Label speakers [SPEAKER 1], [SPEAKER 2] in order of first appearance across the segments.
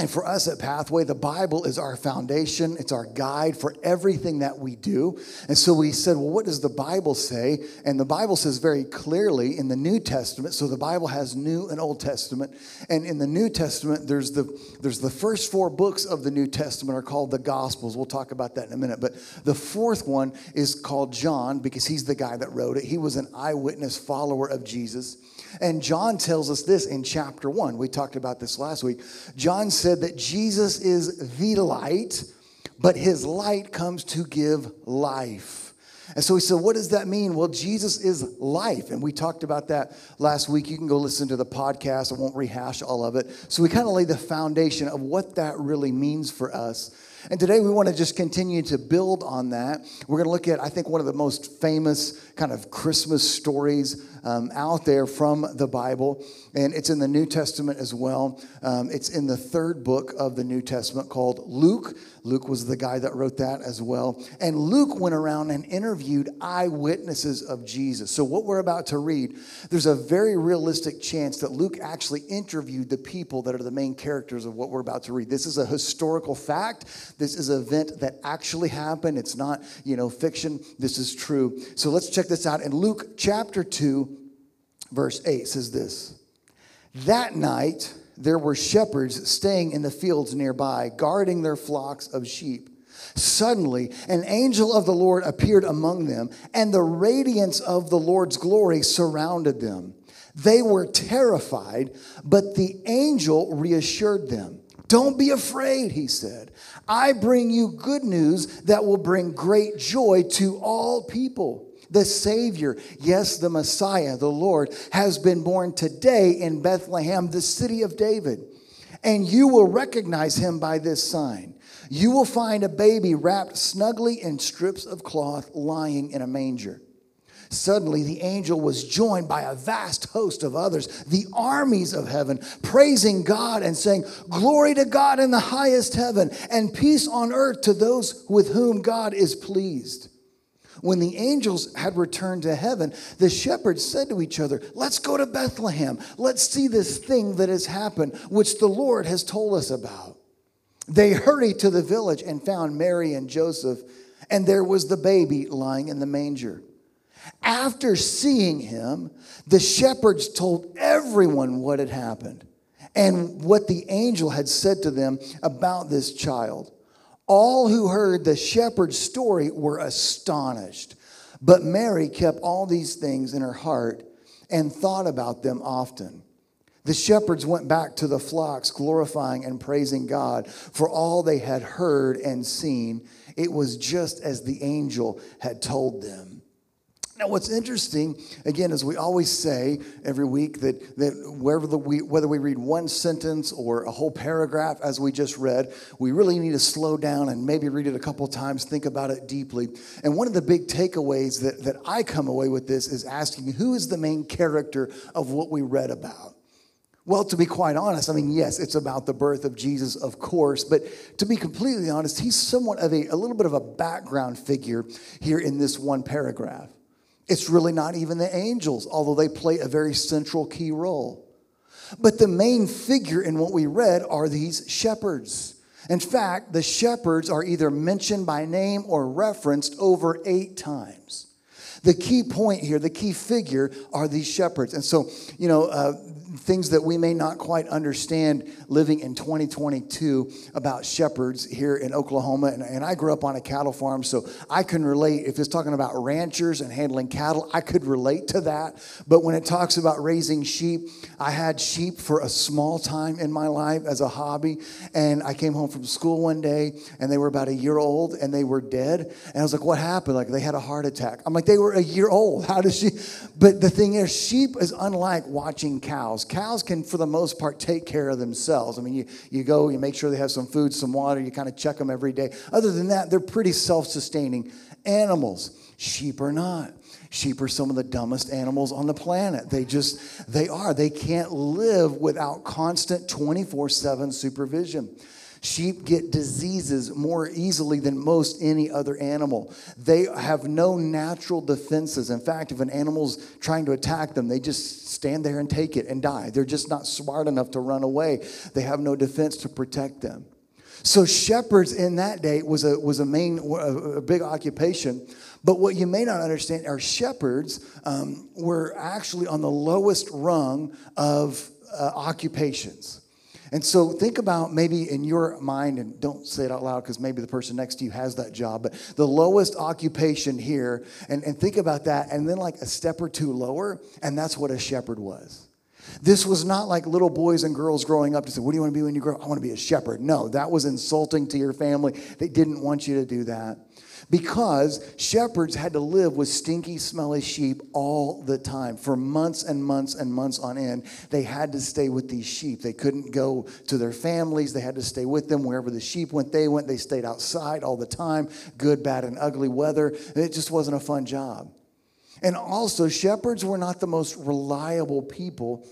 [SPEAKER 1] And for us at Pathway, the Bible is our foundation, it's our guide for everything that we do. And so we said, well, what does the Bible say? And the Bible says very clearly in the New Testament, so the Bible has New and Old Testament. And in the New Testament, there's the there's the first four books of the New Testament are called the Gospels. We'll talk about that in a minute. But the fourth one is called John because he's the guy that wrote it. He was an eyewitness follower of Jesus. And John tells us this in chapter one. We talked about this last week. John said that Jesus is the light, but his light comes to give life. And so he said, What does that mean? Well, Jesus is life. And we talked about that last week. You can go listen to the podcast. I won't rehash all of it. So we kind of lay the foundation of what that really means for us. And today we want to just continue to build on that. We're going to look at, I think, one of the most famous kind of Christmas stories um, out there from the Bible. And it's in the New Testament as well. Um, it's in the third book of the New Testament called Luke. Luke was the guy that wrote that as well. And Luke went around and interviewed eyewitnesses of Jesus. So, what we're about to read, there's a very realistic chance that Luke actually interviewed the people that are the main characters of what we're about to read. This is a historical fact. This is an event that actually happened. It's not, you know, fiction. This is true. So, let's check this out. In Luke chapter 2, verse 8 says this That night there were shepherds staying in the fields nearby, guarding their flocks of sheep. Suddenly, an angel of the Lord appeared among them, and the radiance of the Lord's glory surrounded them. They were terrified, but the angel reassured them. Don't be afraid, he said. I bring you good news that will bring great joy to all people. The Savior, yes, the Messiah, the Lord, has been born today in Bethlehem, the city of David. And you will recognize him by this sign. You will find a baby wrapped snugly in strips of cloth lying in a manger. Suddenly, the angel was joined by a vast host of others, the armies of heaven, praising God and saying, Glory to God in the highest heaven, and peace on earth to those with whom God is pleased. When the angels had returned to heaven, the shepherds said to each other, Let's go to Bethlehem. Let's see this thing that has happened, which the Lord has told us about. They hurried to the village and found Mary and Joseph, and there was the baby lying in the manger. After seeing him, the shepherds told everyone what had happened and what the angel had said to them about this child. All who heard the shepherd's story were astonished. But Mary kept all these things in her heart and thought about them often. The shepherds went back to the flocks, glorifying and praising God for all they had heard and seen. It was just as the angel had told them. Now, what's interesting, again, as we always say every week, that, that wherever the, we, whether we read one sentence or a whole paragraph, as we just read, we really need to slow down and maybe read it a couple times, think about it deeply. And one of the big takeaways that, that I come away with this is asking who is the main character of what we read about? Well, to be quite honest, I mean, yes, it's about the birth of Jesus, of course, but to be completely honest, he's somewhat of a, a little bit of a background figure here in this one paragraph. It's really not even the angels, although they play a very central key role. But the main figure in what we read are these shepherds. In fact, the shepherds are either mentioned by name or referenced over eight times. The key point here, the key figure, are these shepherds. And so, you know, uh, things that we may not quite understand living in 2022 about shepherds here in Oklahoma. And, and, I grew up on a cattle farm, so I can relate. If it's talking about ranchers and handling cattle, I could relate to that. But when it talks about raising sheep, I had sheep for a small time in my life as a hobby. And I came home from school one day and they were about a year old and they were dead. And I was like, what happened? Like they had a heart attack. I'm like, they were a year old. How does she? But the thing is, sheep is unlike watching cows cows can, for the most part, take care of themselves. I mean, you, you go, you make sure they have some food, some water, you kind of check them every day. Other than that, they're pretty self sustaining animals. Sheep are not. Sheep are some of the dumbest animals on the planet. They just, they are. They can't live without constant 24 7 supervision. Sheep get diseases more easily than most any other animal. They have no natural defenses. In fact, if an animal's trying to attack them, they just stand there and take it and die. They're just not smart enough to run away. They have no defense to protect them. So shepherds in that day was a was a main a big occupation. But what you may not understand are shepherds um, were actually on the lowest rung of uh, occupations. And so think about maybe in your mind, and don't say it out loud because maybe the person next to you has that job, but the lowest occupation here, and, and think about that, and then like a step or two lower, and that's what a shepherd was. This was not like little boys and girls growing up to say, What do you want to be when you grow up? I want to be a shepherd. No, that was insulting to your family. They didn't want you to do that because shepherds had to live with stinky, smelly sheep all the time. For months and months and months on end, they had to stay with these sheep. They couldn't go to their families, they had to stay with them wherever the sheep went. They went, they stayed outside all the time, good, bad, and ugly weather. It just wasn't a fun job. And also, shepherds were not the most reliable people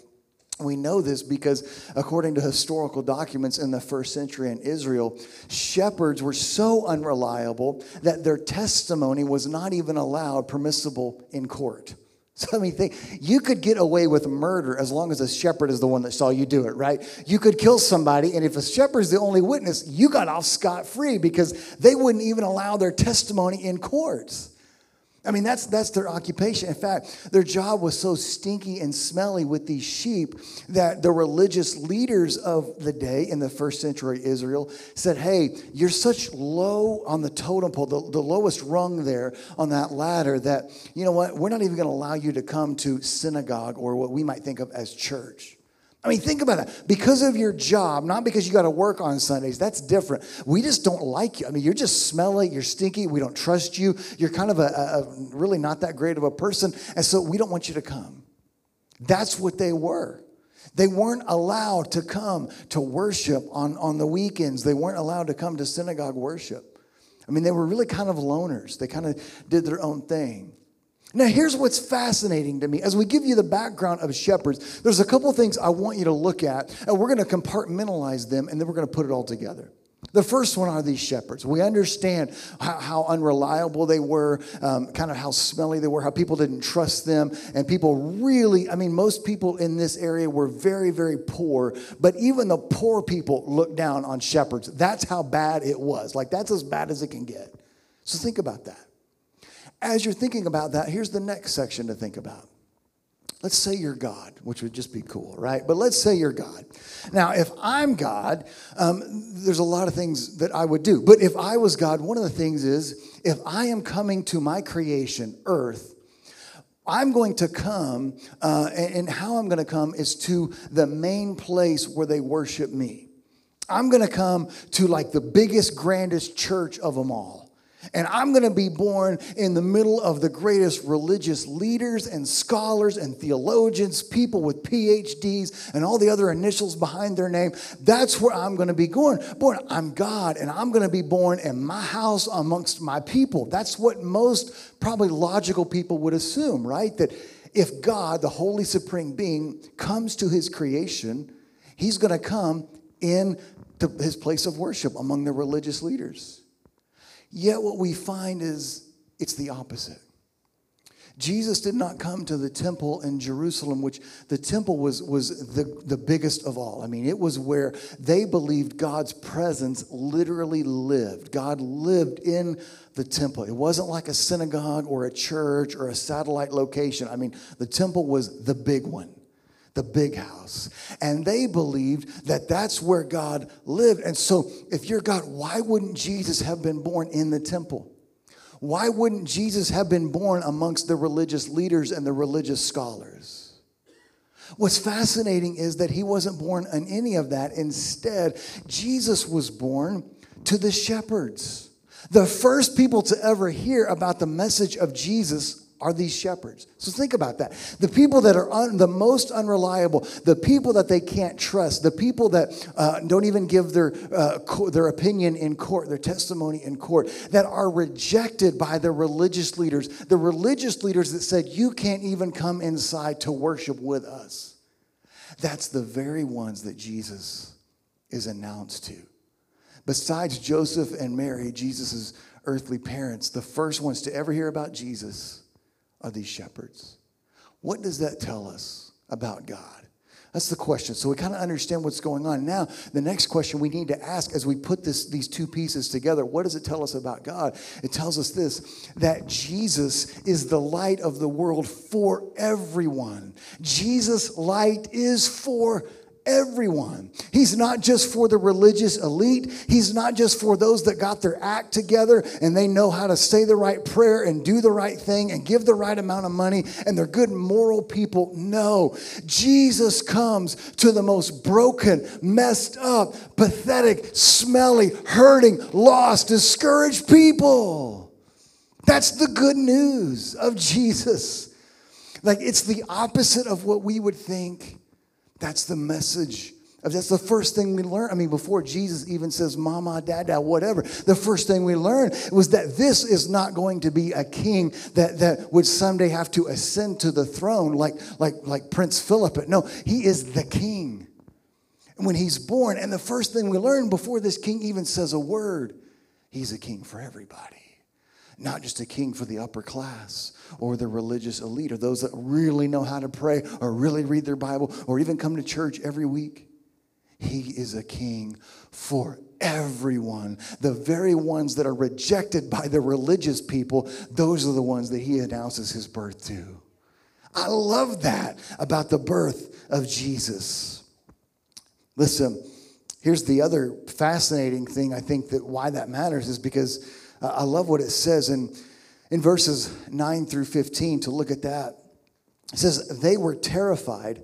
[SPEAKER 1] we know this because, according to historical documents in the first century in Israel, shepherds were so unreliable that their testimony was not even allowed permissible in court. So I mean, think you could get away with murder as long as a shepherd is the one that saw you do it, right? You could kill somebody, and if a shepherd is the only witness, you got off scot free because they wouldn't even allow their testimony in courts. I mean, that's, that's their occupation. In fact, their job was so stinky and smelly with these sheep that the religious leaders of the day in the first century Israel said, Hey, you're such low on the totem pole, the, the lowest rung there on that ladder, that, you know what, we're not even going to allow you to come to synagogue or what we might think of as church. I mean, think about that. Because of your job, not because you got to work on Sundays, that's different. We just don't like you. I mean, you're just smelly, you're stinky, we don't trust you. You're kind of a, a, really not that great of a person, and so we don't want you to come. That's what they were. They weren't allowed to come to worship on, on the weekends, they weren't allowed to come to synagogue worship. I mean, they were really kind of loners, they kind of did their own thing. Now, here's what's fascinating to me. As we give you the background of shepherds, there's a couple things I want you to look at, and we're going to compartmentalize them, and then we're going to put it all together. The first one are these shepherds. We understand how, how unreliable they were, um, kind of how smelly they were, how people didn't trust them, and people really, I mean, most people in this area were very, very poor, but even the poor people looked down on shepherds. That's how bad it was. Like, that's as bad as it can get. So, think about that. As you're thinking about that, here's the next section to think about. Let's say you're God, which would just be cool, right? But let's say you're God. Now, if I'm God, um, there's a lot of things that I would do. But if I was God, one of the things is if I am coming to my creation, earth, I'm going to come, uh, and, how I'm going to come is to the main place where they worship me. I'm going to come to like the biggest, grandest church of them all. And I'm going to be born in the middle of the greatest religious leaders and scholars and theologians, people with PhDs and all the other initials behind their name. That's where I'm going to be born. Born, I'm God, and I'm going to be born in my house amongst my people. That's what most probably logical people would assume, right? That if God, the Holy Supreme Being, comes to his creation, he's going to come in to his place of worship among the religious leaders. Yet what we find is it's the opposite. Jesus did not come to the temple in Jerusalem, which the temple was, was the, the biggest of all. I mean, it was where they believed God's presence literally lived. God lived in the temple. It wasn't like a synagogue or a church or a satellite location. I mean, the temple was the big one the big house. And they believed that that's where God lived. And so, if you're God, why wouldn't Jesus have been born in the temple? Why wouldn't Jesus have been born amongst the religious leaders and the religious scholars? What's fascinating is that he wasn't born in any of that. Instead, Jesus was born to the shepherds. The first people to ever hear about the message of Jesus are these shepherds. So think about that. The people that are un, the most unreliable, the people that they can't trust, the people that uh, don't even give their, uh, co- their opinion in court, their testimony in court, that are rejected by the religious leaders, the religious leaders that said, You can't even come inside to worship with us. That's the very ones that Jesus is announced to. Besides Joseph and Mary, Jesus' earthly parents, the first ones to ever hear about Jesus are these shepherds. What does that tell us about God? That's the question. So we kind of understand what's going on. Now, the next question we need to ask as we put this, these two pieces together what does it tell us about God? It tells us this that Jesus is the light of the world for everyone. Jesus' light is for everyone. He's not just for the religious elite. He's not just for those that got their act together and they know how to say the right prayer and do the right thing and give the right amount of money and they're good moral people. No. Jesus comes to the most broken, messed up, pathetic, smelly, hurting, lost, discouraged people. That's the good news of Jesus. Like it's the opposite of what we would think that's the message. That's the first thing we learn. I mean, before Jesus even says mama, dada, whatever, the first thing we learned was that this is not going to be a king that, that would someday have to ascend to the throne like, like, like Prince Philip. No, he is the king. when he's born, and the first thing we learn before this king even says a word, he's a king for everybody not just a king for the upper class or the religious elite or those that really know how to pray or really read their Bible or even come to church every week. He is a king for everyone. The very ones that are rejected by the religious people, those are the ones that he announces his birth to. I love that about the birth of Jesus. Listen, here's the other fascinating thing I think that why that matters is because I love what it says in, in verses 9 through 15 to look at that. It says, They were terrified,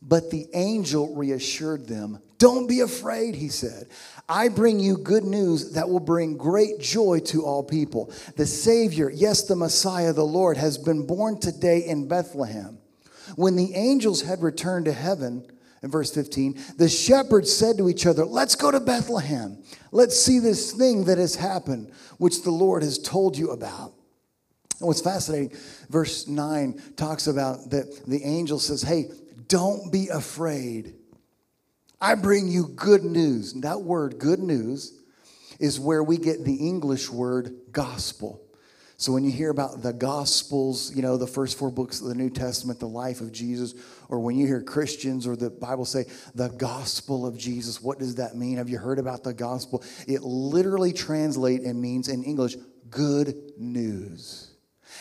[SPEAKER 1] but the angel reassured them. Don't be afraid, he said. I bring you good news that will bring great joy to all people. The Savior, yes, the Messiah, the Lord, has been born today in Bethlehem. When the angels had returned to heaven, in verse 15, the shepherds said to each other, Let's go to Bethlehem. Let's see this thing that has happened, which the Lord has told you about. And what's fascinating, verse 9 talks about that the angel says, Hey, don't be afraid. I bring you good news. And that word, good news, is where we get the English word gospel. So when you hear about the Gospels, you know, the first four books of the New Testament, the life of Jesus, or when you hear Christians or the Bible say the gospel of Jesus, what does that mean? Have you heard about the gospel? It literally translates and means in English good news.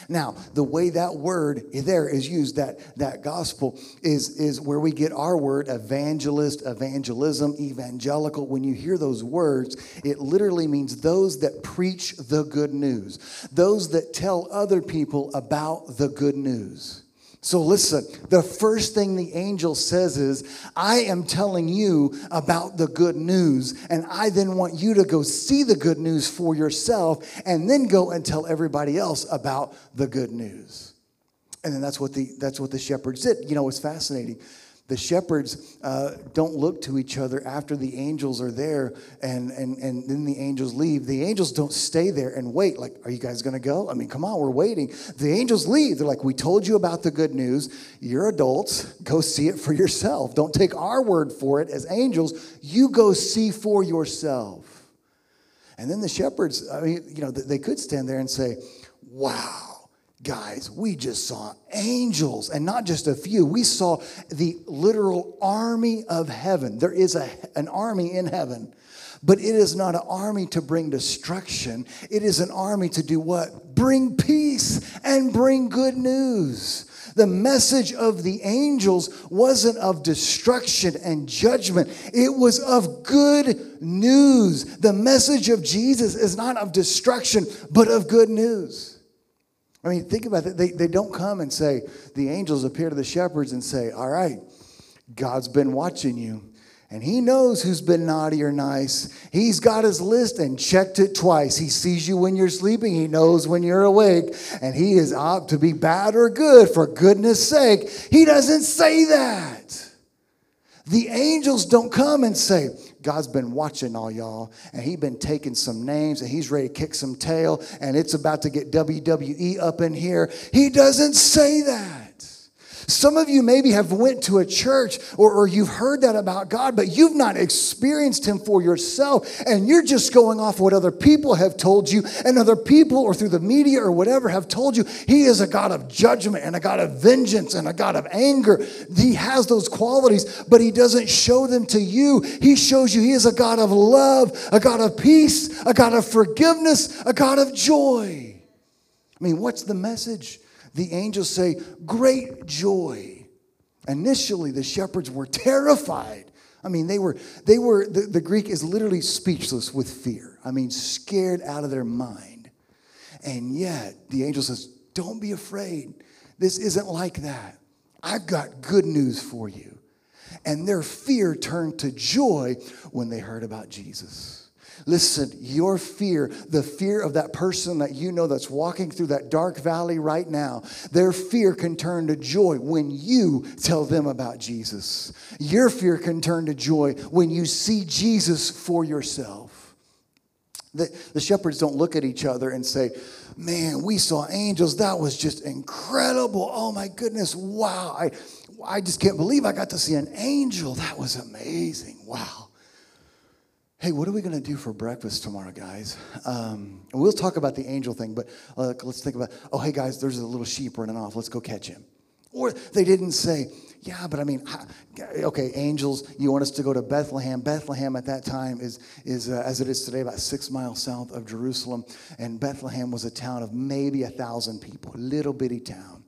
[SPEAKER 1] Now, the way that word there is used, that, that gospel, is, is where we get our word evangelist, evangelism, evangelical. When you hear those words, it literally means those that preach the good news, those that tell other people about the good news. So listen, the first thing the angel says is, I am telling you about the good news, and I then want you to go see the good news for yourself and then go and tell everybody else about the good news. And then that's what the that's what the shepherds did. You know, it's fascinating the shepherds uh, don't look to each other after the angels are there and, and, and then the angels leave. The angels don't stay there and wait, like, are you guys going to go? I mean, come on, we're waiting. The angels leave. They're like, we told you about the good news. You're adults. Go see it for yourself. Don't take our word for it as angels. You go see for yourself. And then the shepherds, I mean, you know, they could stand there and say, wow Guys, we just saw angels and not just a few. We saw the literal army of heaven. There is a, an army in heaven, but it is not an army to bring destruction. It is an army to do what? Bring peace and bring good news. The message of the angels wasn't of destruction and judgment, it was of good news. The message of Jesus is not of destruction, but of good news. I mean, think about it. They, they don't come and say, the angels appear to the shepherds and say, All right, God's been watching you. And he knows who's been naughty or nice. He's got his list and checked it twice. He sees you when you're sleeping, he knows when you're awake, and he is out to be bad or good for goodness sake. He doesn't say that. The angels don't come and say, God's been watching all y'all, and He's been taking some names, and He's ready to kick some tail, and it's about to get WWE up in here. He doesn't say that. Some of you maybe have went to a church or, or, you've heard that about God, but you've not experienced him for yourself. And you're just going off what other people have told you, and other people or through the media or whatever have told you. He is a God of judgment and a God of vengeance and a God of anger. He has those qualities, but he doesn't show them to you. He shows you he is a God of love, a God of peace, a God of forgiveness, a God of joy. I mean, what's the message? The angels say, Great joy. Initially, the shepherds were terrified. I mean, they were, they were the, the Greek is literally speechless with fear. I mean, scared out of their mind. And yet, the angel says, Don't be afraid. This isn't like that. I've got good news for you. And their fear turned to joy when they heard about Jesus. Listen, your fear, the fear of that person that you know that's walking through that dark valley right now, their fear can turn to joy when you tell them about Jesus. Your fear can turn to joy when you see Jesus for yourself. The, the shepherds don't look at each other and say, Man, we saw angels. That was just incredible. Oh my goodness. Wow. I, I just can't believe I got to see an angel. That was amazing. Wow. Hey, what are we going to do for breakfast tomorrow, guys? Um, we'll talk about the angel thing, but uh, let's think about, oh, hey, guys, there's a little sheep running off. Let's go catch him. Or they didn't say, yeah, but I mean, okay, angels, you want us to go to Bethlehem. Bethlehem at that time is, is uh, as it is today, about six miles south of Jerusalem. And Bethlehem was a town of maybe a thousand people, little bitty town.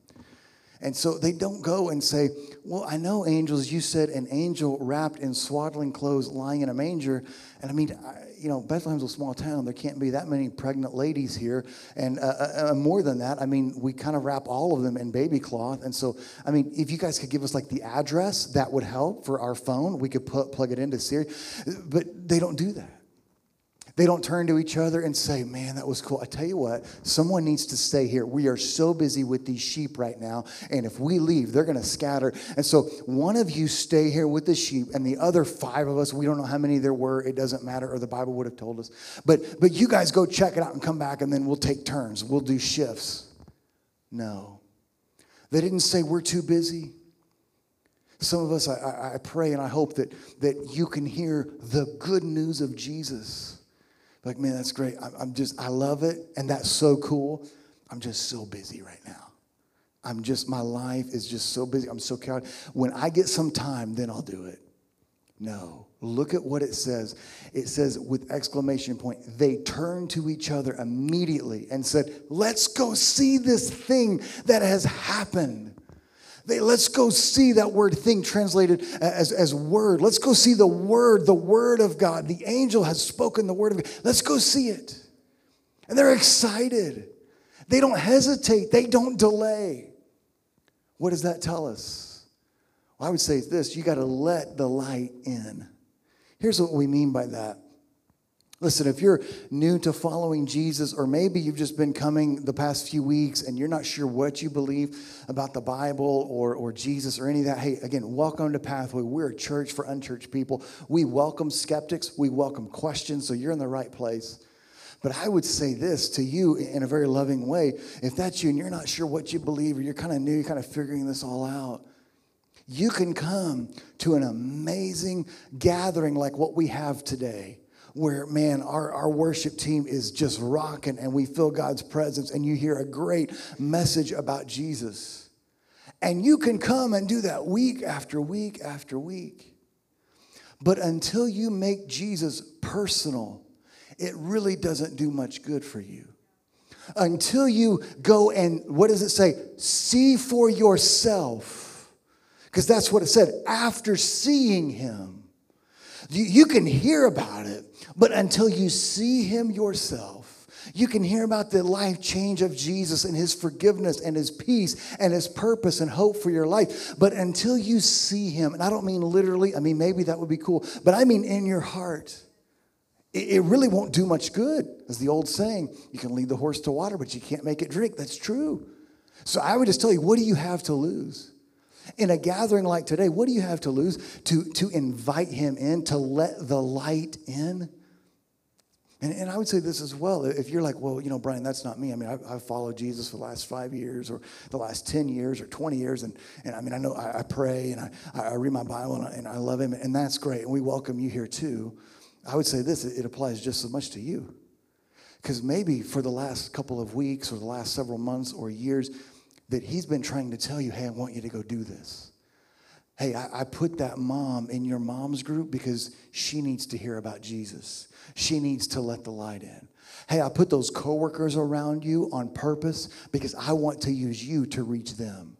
[SPEAKER 1] And so they don't go and say, Well, I know angels. You said an angel wrapped in swaddling clothes lying in a manger. And I mean, I, you know, Bethlehem's a small town. There can't be that many pregnant ladies here. And uh, uh, uh more than that, I mean, we kind of wrap all of them in baby cloth. And so, I mean, if you guys could give us like the address, that would help for our phone. We could put, plug it into Siri. But they don't do that. They don't turn to each other and say, Man, that was cool. I tell you what, someone needs to stay here. We are so busy with these sheep right now. And if we leave, they're going to scatter. And so one of you stay here with the sheep, and the other five of us, we don't know how many there were. It doesn't matter, or the Bible would have told us. But, but you guys go check it out and come back, and then we'll take turns. We'll do shifts. No. They didn't say, We're too busy. Some of us, I, I pray and I hope that, that you can hear the good news of Jesus like, man, that's great. I'm just, I love it. And that's so cool. I'm just so busy right now. I'm just, my life is just so busy. I'm so chaotic. When I get some time, then I'll do it. No. Look at what it says. It says, with exclamation point, they turned to each other immediately and said, Let's go see this thing that has happened. They, let's go see that word thing translated as, as word. Let's go see the word, the word of God. The angel has spoken the word of God. Let's go see it. And they're excited. They don't hesitate, they don't delay. What does that tell us? Well, I would say this you got to let the light in. Here's what we mean by that Listen, if you're new to following Jesus, or maybe you've just been coming the past few weeks and you're not sure what you believe about the Bible or, or Jesus or any of that, hey, again, welcome to Pathway. We're a church for unchurched people. We welcome skeptics, we welcome questions, so you're in the right place. But I would say this to you in a very loving way. If that's you and you're not sure what you believe, or you're kind of new, you're kind of figuring this all out, you can come to an amazing gathering like what we have today where, man, our, our worship team is just rocking and we feel God's presence and you hear a great message about Jesus. And you can come and do that week after week after week. But until you make Jesus personal, it really doesn't do much good for you. Until you go and, what does it say? See for yourself. Because that's what it said. After seeing him, you, can hear about it, but until you see him yourself, you can hear about the life change of Jesus and his forgiveness and his peace and his purpose and hope for your life. But until you see him, and I don't mean literally, I mean, maybe that would be cool, but I mean in your heart, it really won't do much good. As the old saying, you can lead the horse to water, but you can't make it drink. That's true. So I would just tell you, what do you have to lose? In a gathering like today, what do you have to lose? To, to invite him in, to let the light in? And, and I would say this as well. If you're like, well, you know, Bryan, that's not me. I mean, I've, I've followed Jesus for the last five years or the last 10 years or 20 years. And, and I mean, I know I, I pray and I, I read my Bible and I, and I love him. And that's great. And we welcome you here too. I would say this it applies just as much to you. Because maybe for the last couple of weeks or the last several months or years, that he's been trying to tell you, hey, I want you to go do this. Hey, I, I put that mom in your mom's group because she needs to hear about Jesus. She needs to let the light in. Hey, I put those coworkers around you on purpose because I want to use you to reach them.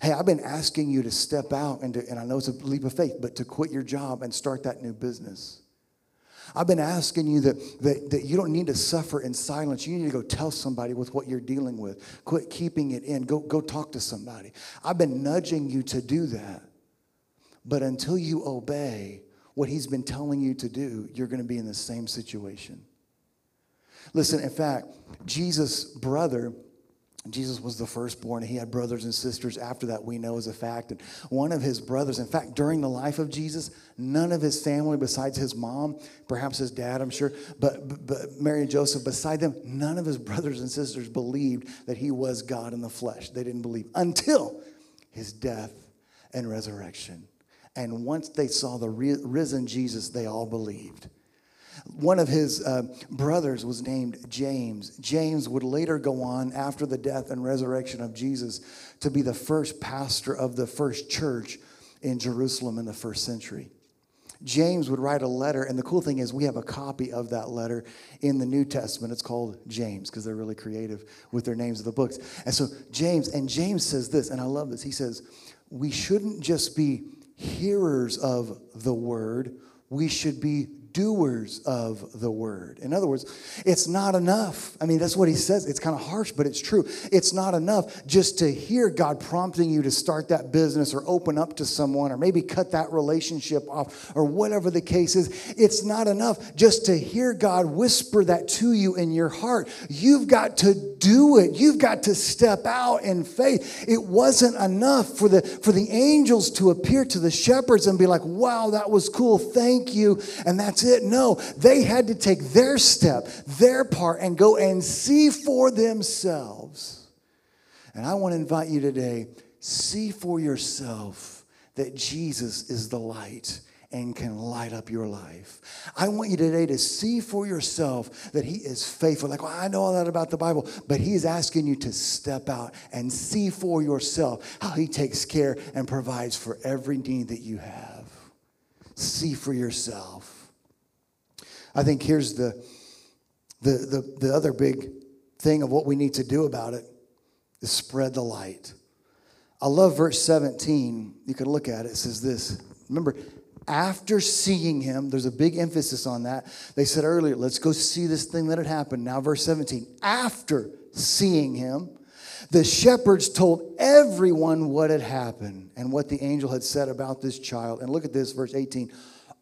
[SPEAKER 1] Hey, I've been asking you to step out and, to, and I know it's a leap of faith, but to quit your job and start that new business. I've been asking you that, that, that you don't need to suffer in silence. You need to go tell somebody with what you're dealing with. Quit keeping it in. Go, go talk to somebody. I've been nudging you to do that. But until you obey, what he's been telling you to do, you're going to be in the same situation. Listen, in fact, Jesus' brother, Jesus was the firstborn. He had brothers and sisters after that, we know as a fact. And one of his brothers, in fact, during the life of Jesus, none of his family, besides his mom, perhaps his dad, I'm sure, but, but Mary and Joseph, beside them, none of his brothers and sisters believed that he was God in the flesh. They didn't believe until his death and resurrection. And once they saw the risen Jesus, they all believed. One of his uh, brothers was named James. James would later go on, after the death and resurrection of Jesus, to be the first pastor of the first church in Jerusalem in the first century. James would write a letter, and the cool thing is, we have a copy of that letter in the New Testament. It's called James because they're really creative with their names of the books. And so, James, and James says this, and I love this. He says, We shouldn't just be hearers of the word, we should be doers of the word. In other words, it's not enough. I mean, that's what he says. It's kind of harsh, but it's true. It's not enough just to hear God prompting you to start that business or open up to someone or maybe cut that relationship off or whatever the case is. It's not enough just to hear God whisper that to you in your heart. You've got to do it. You've got to step out in faith. It wasn't enough for the for the angels to appear to the shepherds and be like, "Wow, that was cool. Thank you." And that's it. No, they had to take their step, their part, and go and see for themselves. And I want to invite you today see for yourself that Jesus is the light and can light up your life. I want you today to see for yourself that He is faithful. Like, well, I know all that about the Bible, but He's asking you to step out and see for yourself how He takes care and provides for every need that you have. See for yourself. I think here's the, the, the, the other big thing of what we need to do about it is spread the light. I love verse 17. You can look at it. It says this. Remember, after seeing him, there's a big emphasis on that. They said earlier, let's go see this thing that had happened. Now, verse 17. After seeing him, the shepherds told everyone what had happened and what the angel had said about this child. And look at this, verse 18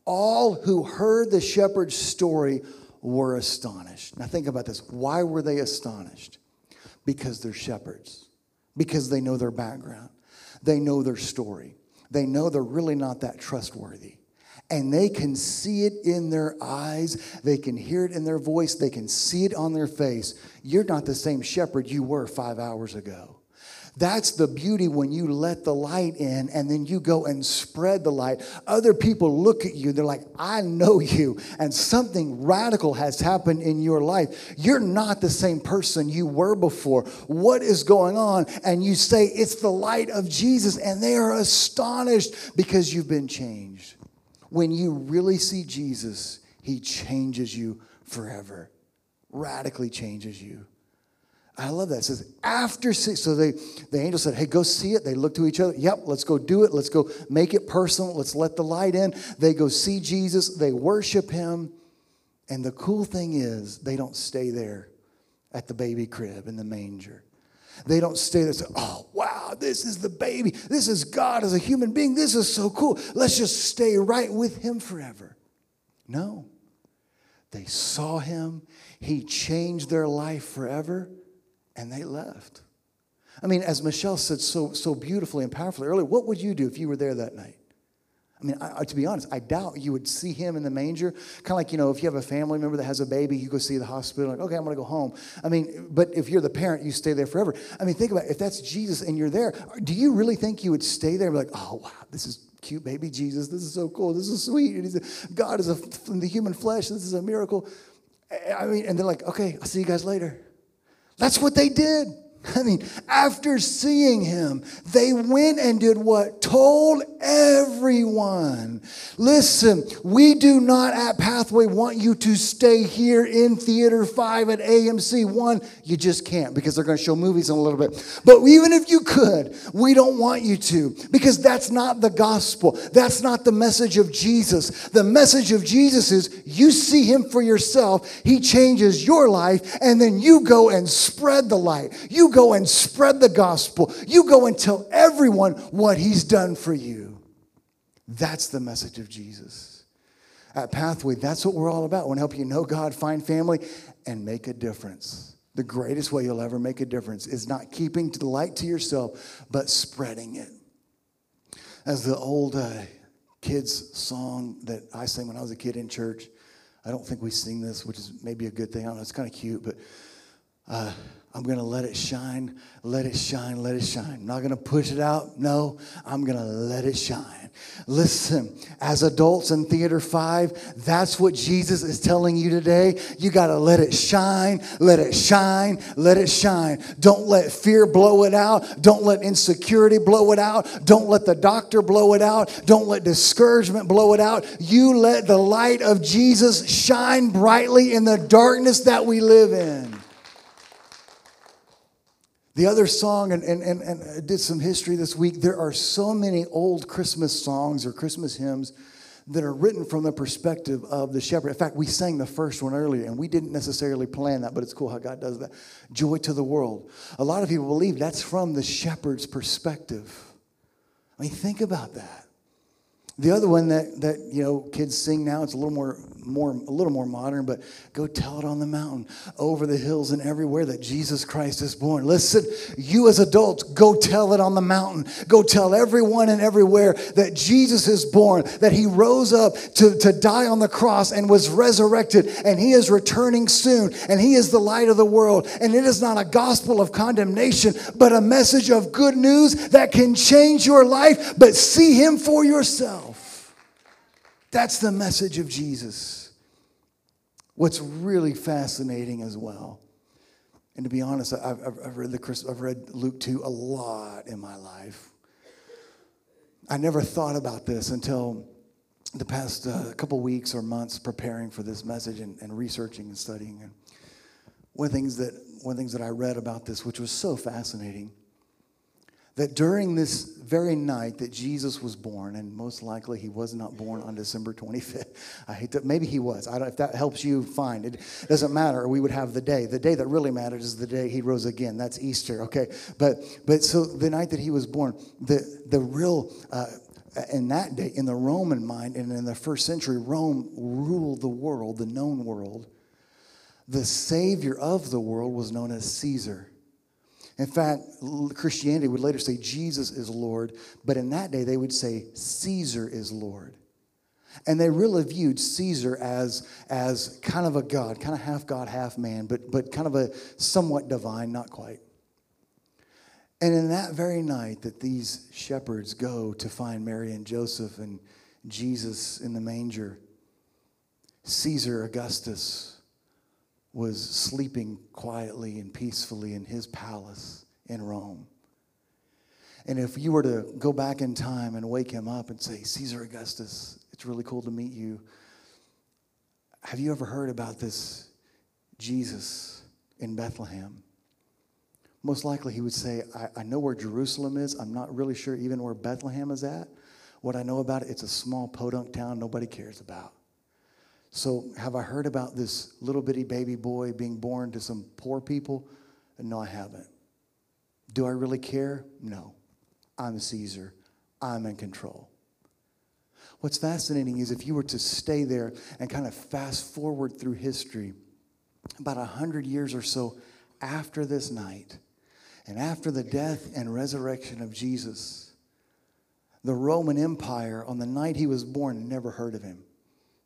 [SPEAKER 1] all who heard the shepherd's story were astonished. Now, think about this. Why were they astonished? Because they're shepherds, because they know their background, they know their story, they know they're really not that trustworthy. And they can see it in their eyes, they can hear it in their voice, they can see it on their face. You're not the same shepherd you were five hours ago. That's the beauty when you let the light in and then you go and spread the light. Other people look at you, they're like, I know you, and something radical has happened in your life. You're not the same person you were before. What is going on? And you say, It's the light of Jesus, and they are astonished because you've been changed. When you really see Jesus, he changes you forever, radically changes you. I love that. It says, after. So they, the angel said, hey, go see it. They look to each other. Yep, let's go do it. Let's go make it personal. Let's let the light in. They go see Jesus. They worship him. And the cool thing is, they don't stay there at the baby crib in the manger. They don't stay there and say, oh, wow, this is the baby. This is God as a human being. This is so cool. Let's just stay right with him forever. No. They saw him. He changed their life forever and they left. I mean, as Michelle said so, so beautifully and powerfully earlier, what would you do if you were there that night? I mean, I, to be honest, I doubt you would see him in the manger. Kind of like, you know, if you have a family member that has a baby, you go see the hospital, like, okay, I'm going to go home. I mean, but if you're the parent, you stay there forever. I mean, think about it. if that's Jesus and you're there, do you really think you would stay there and be like, oh, wow, this is cute baby Jesus. This is so cool. This is sweet. And A, God is a, in the human flesh. This is a miracle. I mean, and they're like, okay, I'll see you guys later. That's what they did. I mean, after seeing him, they went and did what? Told everyone. Listen, we do not at Pathway want you to stay here in Theater 5 at AMC 1. You just can't because they're going to show movies in a little bit. But even if you could, we don't want you to because that's not the gospel. That's not the message of Jesus. The message of Jesus is you see him for yourself, he changes your life, and then you go and spread the light. You go and spread the gospel. You go and tell everyone what he's done for you. That's the message of Jesus. At Pathway, that's what we're all about. We want to help you know God, find family, and make a difference. The greatest way you'll ever make a difference is not keeping the light to yourself, but spreading it. As the old uh, kids' song that I sang when I was a kid in church, I don't think we sing this, which is maybe a good thing. I don't know, it's kind of cute, but uh, I'm going to let it shine, let it shine, let it shine. I'm not going to push it out. No, I'm going to let it shine. Listen, as adults in Theater 5, that's what Jesus is telling you today. You got to let it shine, let it shine, let it shine. Don't let fear blow it out. Don't let insecurity blow it out. Don't let the doctor blow it out. Don't let discouragement blow it out. You let the light of Jesus shine brightly in the darkness that we live in. The other song, and, and, and, and I did some history this week, there are so many old Christmas songs or Christmas hymns that are written from the perspective of the shepherd. In fact, we sang the first one earlier, and we didn't necessarily plan that, but it's cool how God does that. Joy to the world. A lot of people believe that's from the shepherd's perspective. I mean, think about that. The other one that, that you know kids sing now, it's a little more more a little more modern, but go tell it on the mountain, over the hills and everywhere that Jesus Christ is born. Listen, you as adults, go tell it on the mountain. Go tell everyone and everywhere that Jesus is born, that he rose up to, to die on the cross and was resurrected, and he is returning soon, and he is the light of the world. And it is not a gospel of condemnation, but a message of good news that can change your life, but see him for yourself. That's the message of Jesus. What's really fascinating as well, and to be honest, I've, I've, read, the, I've read Luke 2 a lot in my life. I never thought about this until the past uh, couple weeks or months preparing for this message and, and researching and studying. And one of, things that, one of the things that I read about this, which was so fascinating, that during this very night that Jesus was born, and most likely he was not born on December 25th. I hate that. Maybe he was. I don't. If that helps you find it, doesn't matter. We would have the day. The day that really matters is the day he rose again. That's Easter. Okay. But but so the night that he was born, the the real. Uh, in that day, in the Roman mind and in the first century, Rome ruled the world, the known world. The savior of the world was known as Caesar. In fact, Christianity would later say Jesus is Lord, but in that day they would say Caesar is Lord. And they really viewed Caesar as, as kind of a God, kind of half God, half man, but, but kind of a somewhat divine, not quite. And in that very night that these shepherds go to find Mary and Joseph and Jesus in the manger, Caesar Augustus was sleeping quietly and peacefully in his palace in Rome. And if you were to go back in time and wake him up and say, Caesar Augustus, it's really cool to meet you. Have you ever heard about this Jesus in Bethlehem? Most likely he would say, I, I know where Jerusalem is. I'm not really sure even where Bethlehem is at. What I know about it, it's a small podunk town nobody cares about. So, have I heard about this little bitty baby boy being born to some poor people? No, I haven't. Do I really care? No. I'm Caesar. I'm in control. What's fascinating is if you were to stay there and kind of fast forward through history, about a hundred years or so after this night, and after the death and resurrection of Jesus, The Roman Empire, on the night he was born, never heard of him.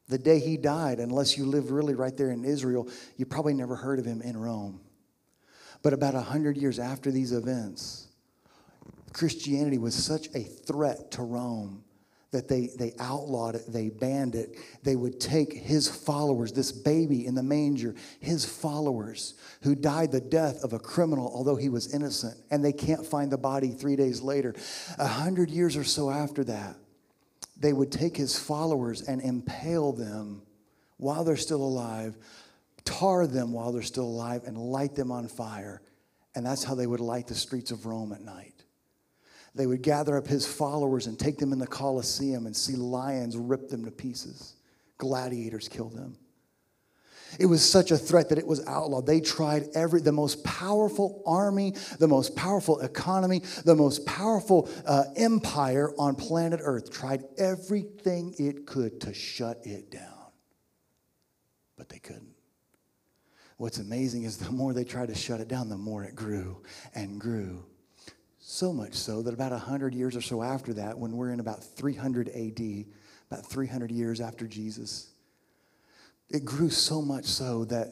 [SPEAKER 1] The day he died, unless you lived really right there in Israel, you probably never heard of him in Rome. But about 100 years after these events, Christianity was such a threat to Rome that they, they outlawed it, they banned it. They would take his followers, this baby in the manger, his followers, who died the death of a criminal, although he was innocent, and they can't find the body three days later. A hundred years or so after that, they would take his followers and impale them while they're still alive, tar them while they're still alive, and light them on fire. And that's how they would light the streets of Rome at night. They would gather up his followers and take them in the Colosseum and see lions rip them to pieces, gladiators kill them. It was such a threat that it was outlawed. They tried every, the most powerful army, the most powerful economy, the most powerful uh, empire on planet Earth, tried everything it could to shut it down. But they couldn't. What's amazing is the more they tried to shut it down, the more it grew and grew. So much so that about 100 years or so after that, when we're in about 300 AD, about 300 years after Jesus, it grew so much so that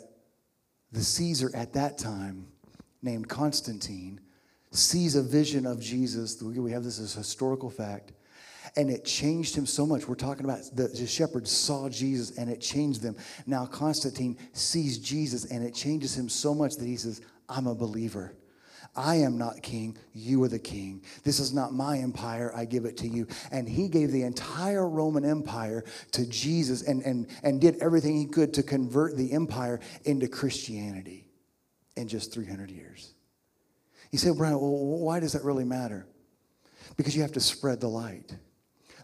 [SPEAKER 1] the Caesar at that time, named Constantine, sees a vision of Jesus. We have this as historical fact. And it changed him so much. We're talking about the, the shepherds saw Jesus and it changed them. Now Constantine sees Jesus and it changes him so much that he says, I'm a believer. I am not king, you are the king. This is not my empire, I give it to you. And he gave the entire Roman Empire to Jesus and, and, and did everything he could to convert the empire into Christianity in just 300 years. You say, Bryan, well, why does that really matter? Because you have to spread the light.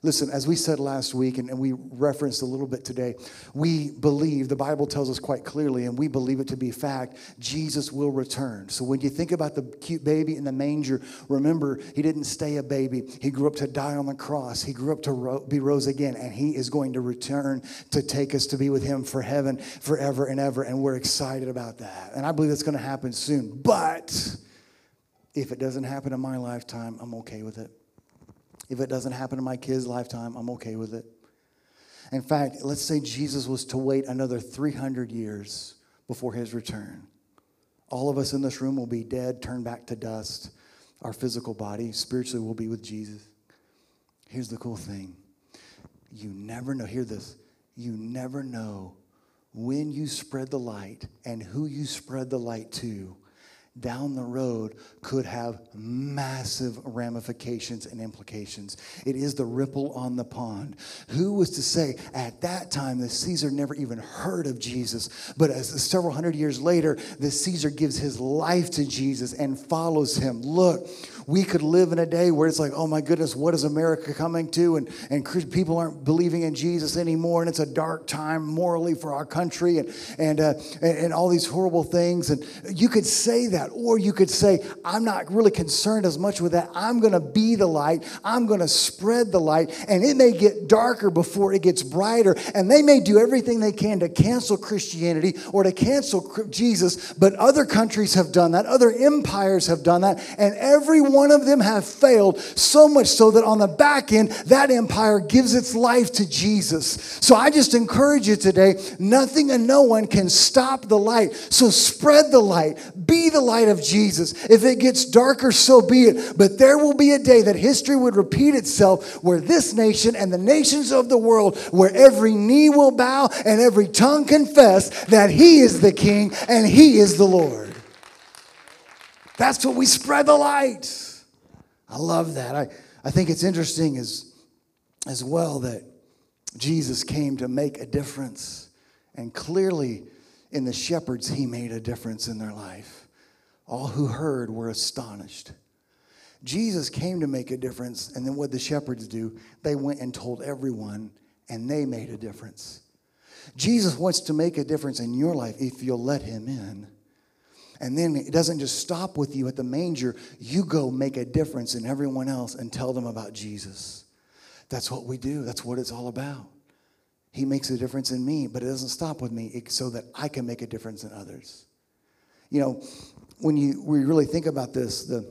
[SPEAKER 1] Listen, as we said last week, and, and, we referenced a little bit today, we believe, the Bible tells us quite clearly, and we believe it to be fact, Jesus will return. So when you think about the cute baby in the manger, remember, he didn't stay a baby. He grew up to die on the cross. He grew up to ro- be rose again, and he is going to return to take us to be with him for heaven forever and ever. And we're excited about that. And I believe that's going to happen soon. But if it doesn't happen in my lifetime, I'm okay with it. If it doesn't happen in my kid's lifetime, I'm okay with it. In fact, let's say Jesus was to wait another 300 years before his return. All of us in this room will be dead, turned back to dust. Our physical body, spiritually, will be with Jesus. Here's the cool thing you never know, hear this, you never know when you spread the light and who you spread the light to down the road could have massive ramifications and implications. It is the ripple on the pond. Who was to say at that time the Caesar never even heard of Jesus, but as several hundred years later, the Caesar gives his life to Jesus and follows him. Look, we could live in a day where it's like, oh my goodness, what is America coming to? And, and people aren't believing in Jesus anymore, and it's a dark time morally for our country and, and, uh, and, and all these horrible things. And you could say that, or you could say, I'm not really concerned as much with that. I'm going to be the light, I'm going to spread the light, and it may get darker before it gets brighter. And they may do everything they can to cancel Christianity or to cancel Jesus, but other countries have done that, other empires have done that, and every one of them have failed, so much so that on the back end, that empire gives its life to Jesus. So I just encourage you today nothing and no one can stop the light. So spread the light, be the light of Jesus. If it gets darker, so be it. But there will be a day that history would repeat itself where this nation and the nations of the world, where every knee will bow and every tongue confess that He is the King and He is the Lord. That's what we spread the light. I love that. I, I think it's interesting as, as well that Jesus came to make a difference. And clearly, in the shepherds, he made a difference in their life. All who heard were astonished. Jesus came to make a difference, and then what the shepherds do, they went and told everyone, and they made a difference. Jesus wants to make a difference in your life if you'll let him in. And then it doesn't just stop with you at the manger. You go make a difference in everyone else and tell them about Jesus. That's what we do, that's what it's all about. He makes a difference in me, but it doesn't stop with me so that I can make a difference in others. You know, when you we really think about this, the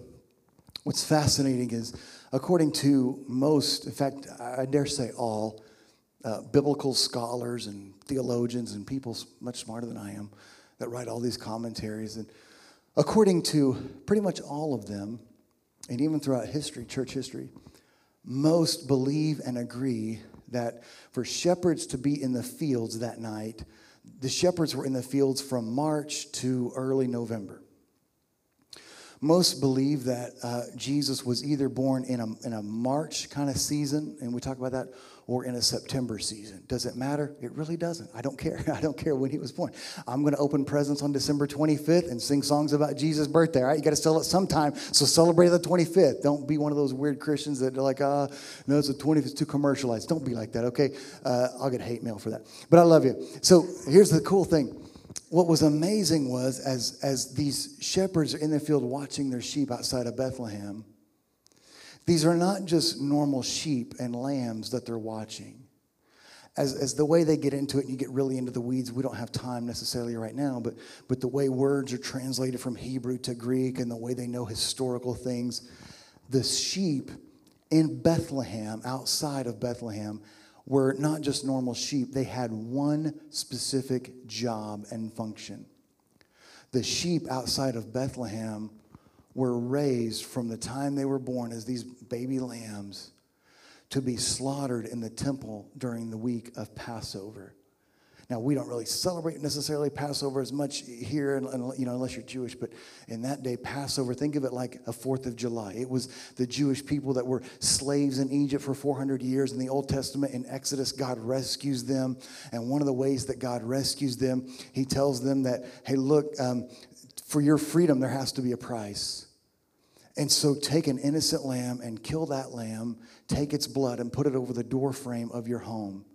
[SPEAKER 1] What's fascinating is, according to most, in fact, I dare say all, uh, biblical scholars and theologians and people much smarter than I am that write all these commentaries, and according to pretty much all of them, and even throughout history, church history, most believe and agree that for shepherds to be in the fields that night, the shepherds were in the fields from March to early November. Most believe that uh, Jesus was either born in a, in a March kind of season, and we talk about that, or in a September season. Does it matter? It really doesn't. I don't care. I don't care when he was born. I'm going to open presents on December 25th and sing songs about Jesus' birthday. All right, you got to sell it sometime. So celebrate the 25th. Don't be one of those weird Christians that are like, uh, no, it's the 25th, it's too commercialized. Don't be like that, okay? Uh, I'll get hate mail for that. But I love you. So here's the cool thing what was amazing was as, as these shepherds are in the field watching their sheep outside of Bethlehem, these are not just normal sheep and lambs that they're watching. As, as the way they get into it and you get really into the weeds, we don't have time necessarily right now, but, but the way words are translated from Hebrew to Greek and the way they know historical things, the sheep in Bethlehem, outside of Bethlehem, were not just normal sheep, they had one specific job and function. The sheep outside of Bethlehem were raised from the time they were born as these baby lambs to be slaughtered in the temple during the week of Passover. Now, we don't really celebrate necessarily Passover as much here, and, you know, unless you're Jewish, but in that day, Passover, think of it like a Fourth of July. It was the Jewish people that were slaves in Egypt for 400 years. In the Old Testament, in Exodus, God rescues them. And one of the ways that God rescues them, He tells them that, hey, look, um, for your freedom, there has to be a price. And so take an innocent lamb and kill that lamb, take its blood and put it over the doorframe of your home.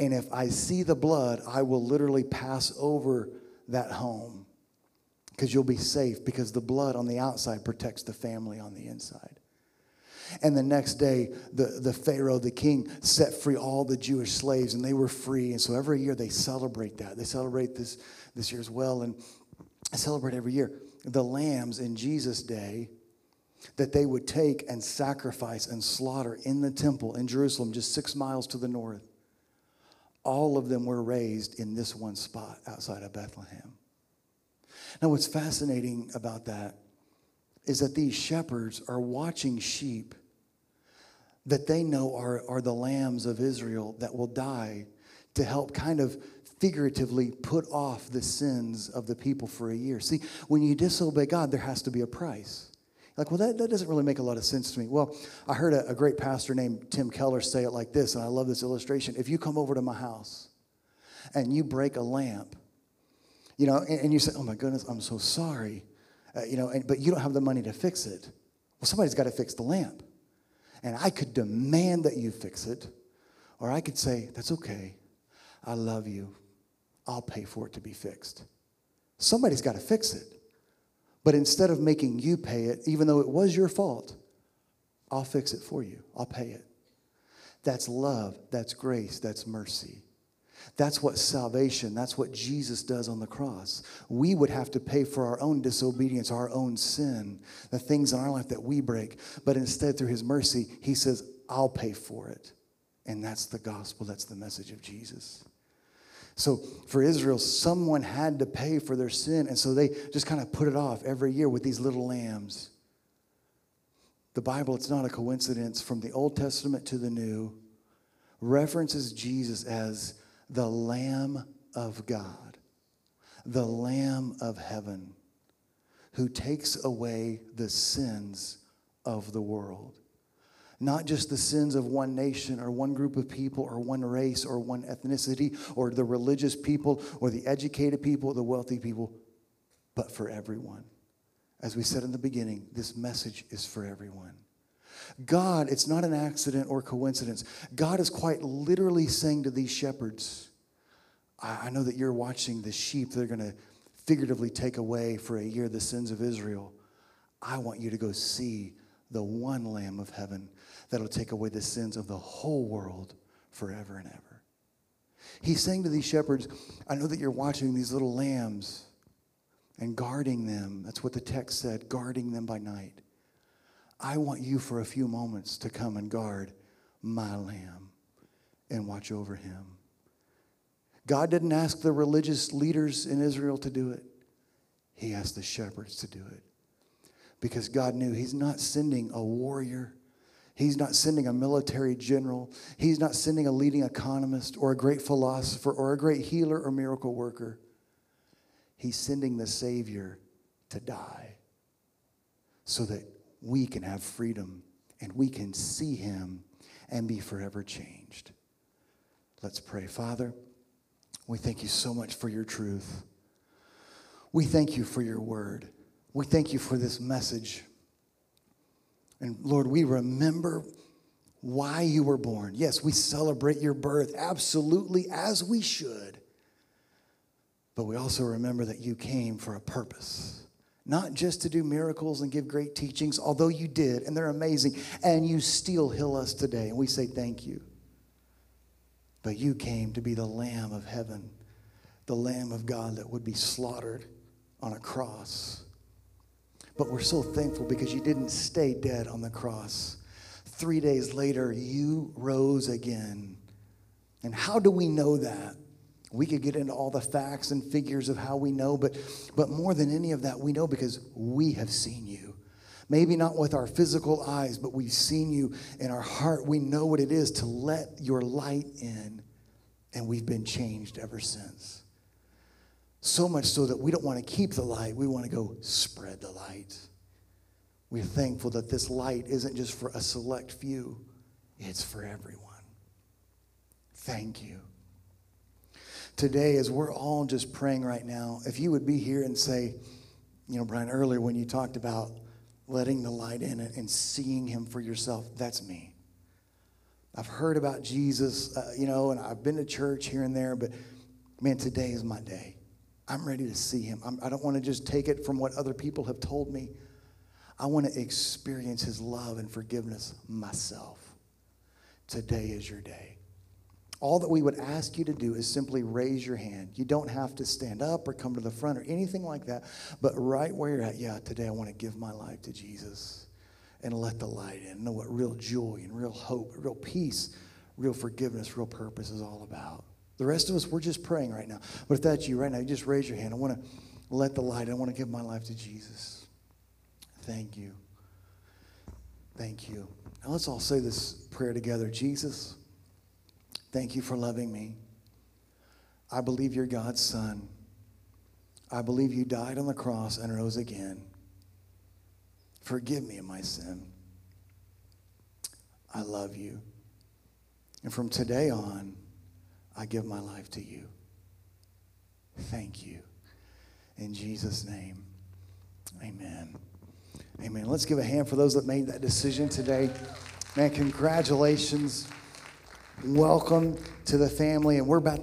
[SPEAKER 1] And if I see the blood, I will literally pass over that home because you'll be safe because the blood on the outside protects the family on the inside. And the next day, the, the Pharaoh, the king, set free all the Jewish slaves, and they were free. And so every year they celebrate that. They celebrate this this year as well, and celebrate every year. The lambs in Jesus' day that they would take and sacrifice and slaughter in the temple in Jerusalem, just six miles to the north all of them were raised in this one spot outside of Bethlehem. Now, what's fascinating about that is that these shepherds are watching sheep that they know are, are the lambs of Israel that will die to help kind of figuratively put off the sins of the people for a year. See, when you disobey God, there has to be a price. Like, well, that, that doesn't really make a lot of sense to me. Well, I heard a, a great pastor named Tim Keller say it like this, and I love this illustration. If you come over to my house and you break a lamp, you know, and, and you say, oh my goodness, I'm so sorry, uh, you know, and, but you don't have the money to fix it. Well, somebody's got to fix the lamp. And I could demand that you fix it, or I could say, that's okay. I love you. I'll pay for it to be fixed. Somebody's got to fix it. But instead of making you pay it, even though it was your fault, I'll fix it for you. I'll pay it. That's love. That's grace. That's mercy. That's what salvation, that's what Jesus does on the cross. We would have to pay for our own disobedience, our own sin, the things in our life that we break. But instead, through his mercy, he says, I'll pay for it. And that's the gospel, that's the message of Jesus. So for Israel, someone had to pay for their sin. And so they just kind of put it off every year with these little lambs. The Bible, it's not a coincidence from the Old Testament to the New, references Jesus as the Lamb of God, the Lamb of heaven, who takes away the sins of the world not just the sins of one nation or one group of people or one race or one ethnicity or the religious people or the educated people or the wealthy people, but for everyone. As we said in the beginning, this message is for everyone. God, it's not an accident or coincidence. God is quite literally saying to these shepherds, I know that you're watching the sheep that are going to figuratively take away for a year the sins of Israel. I want you to go see the one Lamb of heaven that'll take away the sins of the whole world forever and ever. He's saying to these shepherds, I know that you're watching these little lambs and guarding them. That's what the text said, guarding them by night. I want you for a few moments to come and guard my lamb and watch over him. God didn't ask the religious leaders in Israel to do it, He asked the shepherds to do it. Because God knew He's not sending a warrior, He's not sending a military general, He's not sending a leading economist or a great philosopher or a great healer or miracle worker. He's sending the Savior to die so that we can have freedom and we can see Him and be forever changed. Let's pray. Father, we thank you so much for your truth. We thank you for your word. We thank you for this message. And Lord, we remember why you were born. Yes, we celebrate your birth, absolutely, as we should. But we also remember that you came for a purpose, not just to do miracles and give great teachings, although you did, and they're amazing, and you still heal us today. And we say thank you. But you came to be the Lamb of heaven, the Lamb of God that would be slaughtered on a cross. But we're so thankful because you didn't stay dead on the cross. Three days later, you rose again. And how do we know that? We could get into all the facts and figures of how we know, but, but more than any of that, we know because we have seen you. Maybe not with our physical eyes, but we've seen you in our heart. We know what it is to let your light in, and we've been changed ever since. So much so that we don't want to keep the light, we want to go spread the light. We're thankful that this light isn't just for a select few, it's for everyone. Thank you. Today, as we're all just praying right now, if you would be here and say, you know, Bryan, earlier when you talked about letting the light in and seeing him for yourself, that's me. I've heard about Jesus, uh, you know, and I've been to church here and there, but man, today is my day. I'm ready to see him. I'm, I do not want to just take it from what other people have told me. I want to experience his love and forgiveness myself. Today is your day. All that we would ask you to do is simply raise your hand. You don't have to stand up or come to the front or anything like that, but right where you're at, yeah, today I want to give my life to Jesus and let the light in. Know what real joy and real hope, real peace, real forgiveness, real purpose is all about. The rest of us, we're just praying right now. But if that's you right now, you just raise your hand. I want to let the light, I want to give my life to Jesus. Thank you. Thank you. Now let's all say this prayer together. Jesus, Thank you for loving me. I believe you're God's son. I believe you died on the cross and rose again. Forgive me of my sin. I love you. And from today on, I give my life to you. Thank you. In Jesus' name, amen. Amen. Let's give a hand for those that made that decision today. Man, congratulations. Welcome to the family, and we're about to